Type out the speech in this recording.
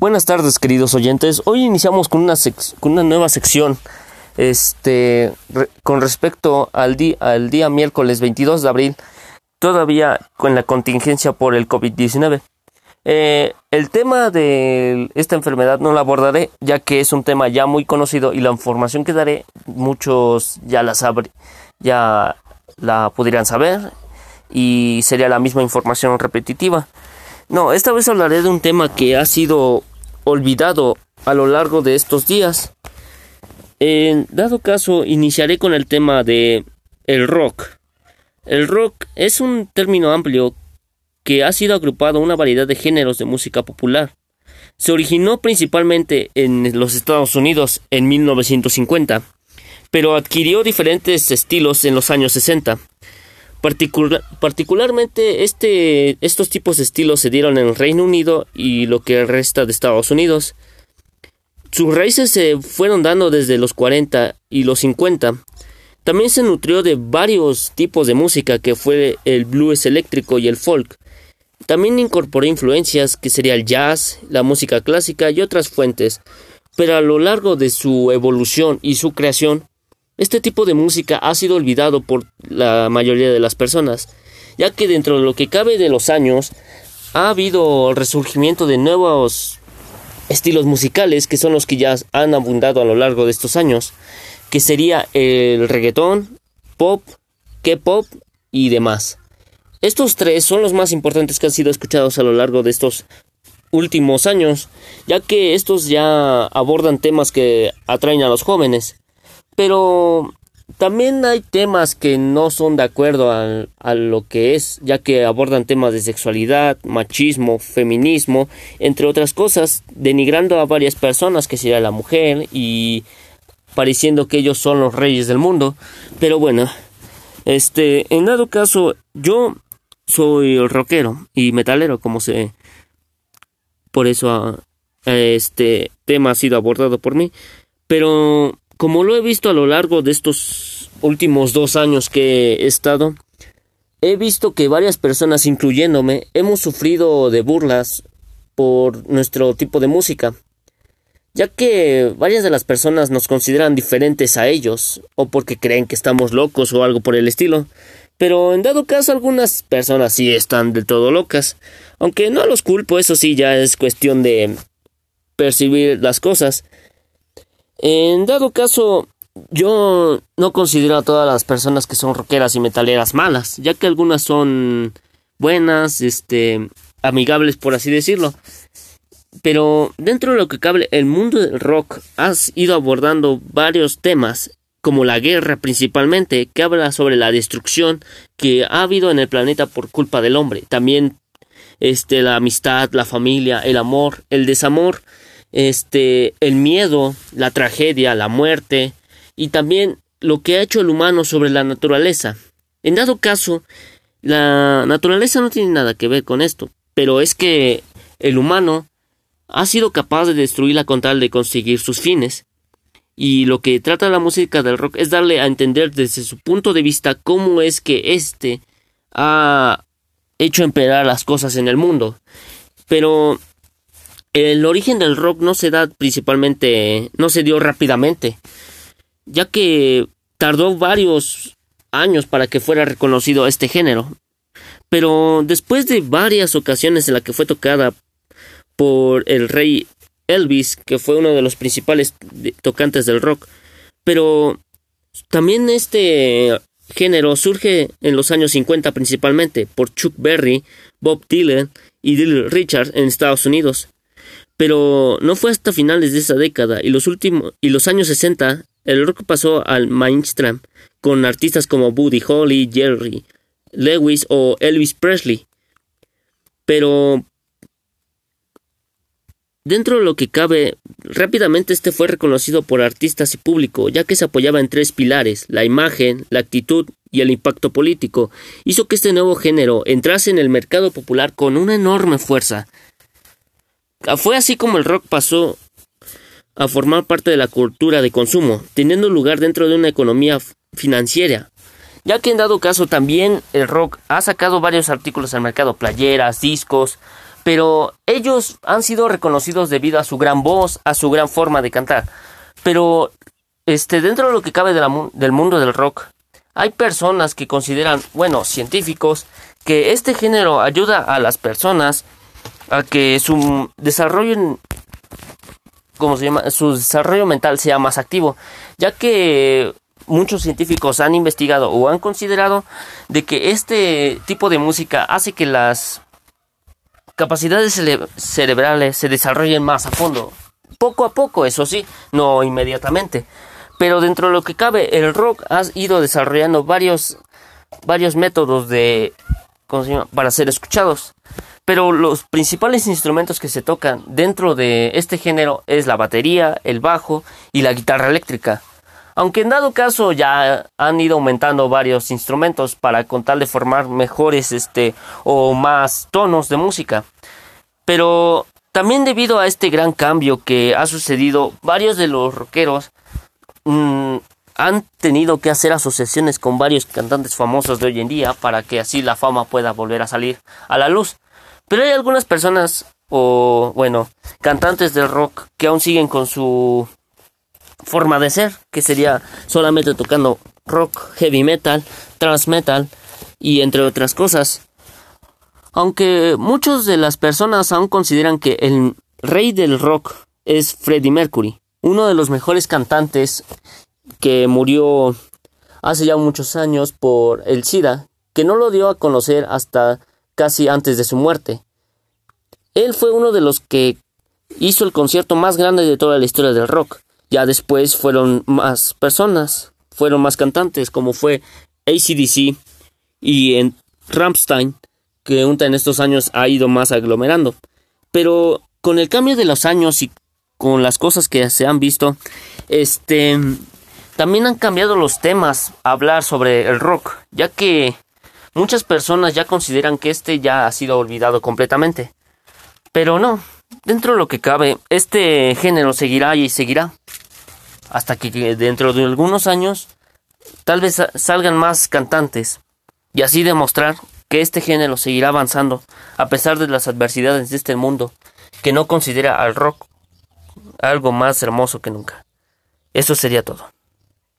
Buenas tardes, queridos oyentes. Hoy iniciamos con una, con una nueva sección este, con respecto al, al día miércoles 22 de abril, todavía con la contingencia por el COVID-19. Eh, el tema de esta enfermedad no la abordaré, ya que es un tema ya muy conocido y la información que daré muchos ya la ya la pudieran saber y sería la misma información repetitiva. No, esta vez hablaré de un tema que ha sido olvidado a lo largo de estos días. En dado caso, iniciaré con el tema de el rock. El rock es un término amplio que ha sido agrupado a una variedad de géneros de música popular. Se originó principalmente en los Estados Unidos en 1950, pero adquirió diferentes estilos en los años 60 particularmente este, estos tipos de estilos se dieron en el Reino Unido y lo que resta de Estados Unidos. Sus raíces se fueron dando desde los 40 y los 50. También se nutrió de varios tipos de música que fue el blues eléctrico y el folk. También incorporó influencias que sería el jazz, la música clásica y otras fuentes. Pero a lo largo de su evolución y su creación, este tipo de música ha sido olvidado por la mayoría de las personas, ya que dentro de lo que cabe de los años ha habido el resurgimiento de nuevos estilos musicales que son los que ya han abundado a lo largo de estos años, que sería el reggaetón, pop, K-pop y demás. Estos tres son los más importantes que han sido escuchados a lo largo de estos últimos años, ya que estos ya abordan temas que atraen a los jóvenes. Pero también hay temas que no son de acuerdo a, lo que es, ya que abordan temas de sexualidad, machismo, feminismo, entre otras cosas, denigrando a varias personas, que sería la mujer, y pareciendo que ellos son los reyes del mundo. Pero bueno, este, en dado caso, yo soy rockero y metalero, como se... Por eso este tema ha sido abordado por mí. Pero como lo he visto a lo largo de estos últimos dos años que he estado, he visto que varias personas, incluyéndome, hemos sufrido de burlas por nuestro tipo de música, ya que varias de las personas nos consideran diferentes a ellos, o porque creen que estamos locos o algo por el estilo. Pero en dado caso algunas personas sí están del todo locas, aunque no los culpo, eso sí ya es cuestión de percibir las cosas. En dado caso, yo no considero a todas las personas que son rockeras y metaleras malas, ya que algunas son buenas, este, amigables por así decirlo. Pero dentro de lo que cabe, el mundo del rock ha ido abordando varios temas, como la guerra principalmente, que habla sobre la destrucción que ha habido en el planeta por culpa del hombre. También este, la amistad, la familia, el amor, el desamor, este, el miedo, la tragedia, la muerte y también lo que ha hecho el humano sobre la naturaleza. En dado caso, la naturaleza no tiene nada que ver con esto, pero es que el humano ha sido capaz de destruirla con tal de conseguir sus fines. Y lo que trata la música del rock es darle a entender desde su punto de vista cómo es que éste ha hecho empeorar las cosas en el mundo. Pero el origen del rock no se da principalmente, no se dio rápidamente, ya que tardó varios años para que fuera reconocido este género. Pero después de varias ocasiones en las que fue tocada por el rey Elvis, que fue uno de los principales tocantes del rock, pero también este género surge en los años 50 principalmente por Chuck Berry, Bob Dylan y Little Richard en Estados Unidos. Pero no fue hasta finales de esa década y los últimos y los años 60 el rock pasó al mainstream con artistas como Buddy Holly, Jerry Lewis o Elvis Presley. Pero dentro de lo que cabe, rápidamente este fue reconocido por artistas y público, ya que se apoyaba en tres pilares, la imagen, la actitud y el impacto político, hizo que este nuevo género entrase en el mercado popular con una enorme fuerza. Ah, fue así como el rock pasó a formar parte de la cultura de consumo, teniendo lugar dentro de una economía financiera, ya que en dado caso también el rock ha sacado varios artículos al mercado, playeras, discos, pero ellos han sido reconocidos debido a su gran voz, a su gran forma de cantar. Pero este, dentro de lo que cabe del mundo del rock, hay personas que consideran, bueno, científicos, que este género ayuda a las personas a que su desarrollo, ¿cómo se llama? Su desarrollo mental sea más activo, ya que muchos científicos han investigado o han considerado de que este tipo de música hace que las capacidades cerebrales se desarrollen más a fondo. Poco a poco, eso sí, no inmediatamente. Pero dentro de lo que cabe, el rock ha ido desarrollando varios, varios métodos de, para ser escuchados. Pero los principales instrumentos que se tocan dentro de este género es la batería, el bajo y la guitarra eléctrica. Aunque en dado caso ya han ido aumentando varios instrumentos para con tal de formar mejores este o más tonos de música. Pero también debido a este gran cambio que ha sucedido, varios de los rockeros mm, han tenido que hacer asociaciones con varios cantantes famosos de hoy en día para que así la fama pueda volver a salir a la luz. Pero hay algunas personas o bueno, cantantes del rock que aún siguen con su forma de ser, que sería solamente tocando rock, heavy metal, thrash metal y entre otras cosas. Aunque muchas de las personas aún consideran que el rey del rock es Freddie Mercury, uno de los mejores cantantes que murió hace ya muchos años por el SIDA, que no lo dio a conocer hasta casi antes de su muerte. Él fue uno de los que hizo el concierto más grande de toda la historia del rock. Ya después fueron más personas, fueron más cantantes, como fue ACDC y en Rammstein, que en estos años ha ido más aglomerando. Pero con el cambio de los años y con las cosas que se han visto, este también han cambiado los temas a hablar sobre el rock, ya que muchas personas ya consideran que este ya ha sido olvidado completamente. Pero no, dentro de lo que cabe, este género seguirá y seguirá hasta que dentro de algunos años tal vez salgan más cantantes y así demostrar que este género seguirá avanzando a pesar de las adversidades de este mundo que no considera al rock algo más hermoso que nunca. Eso sería todo.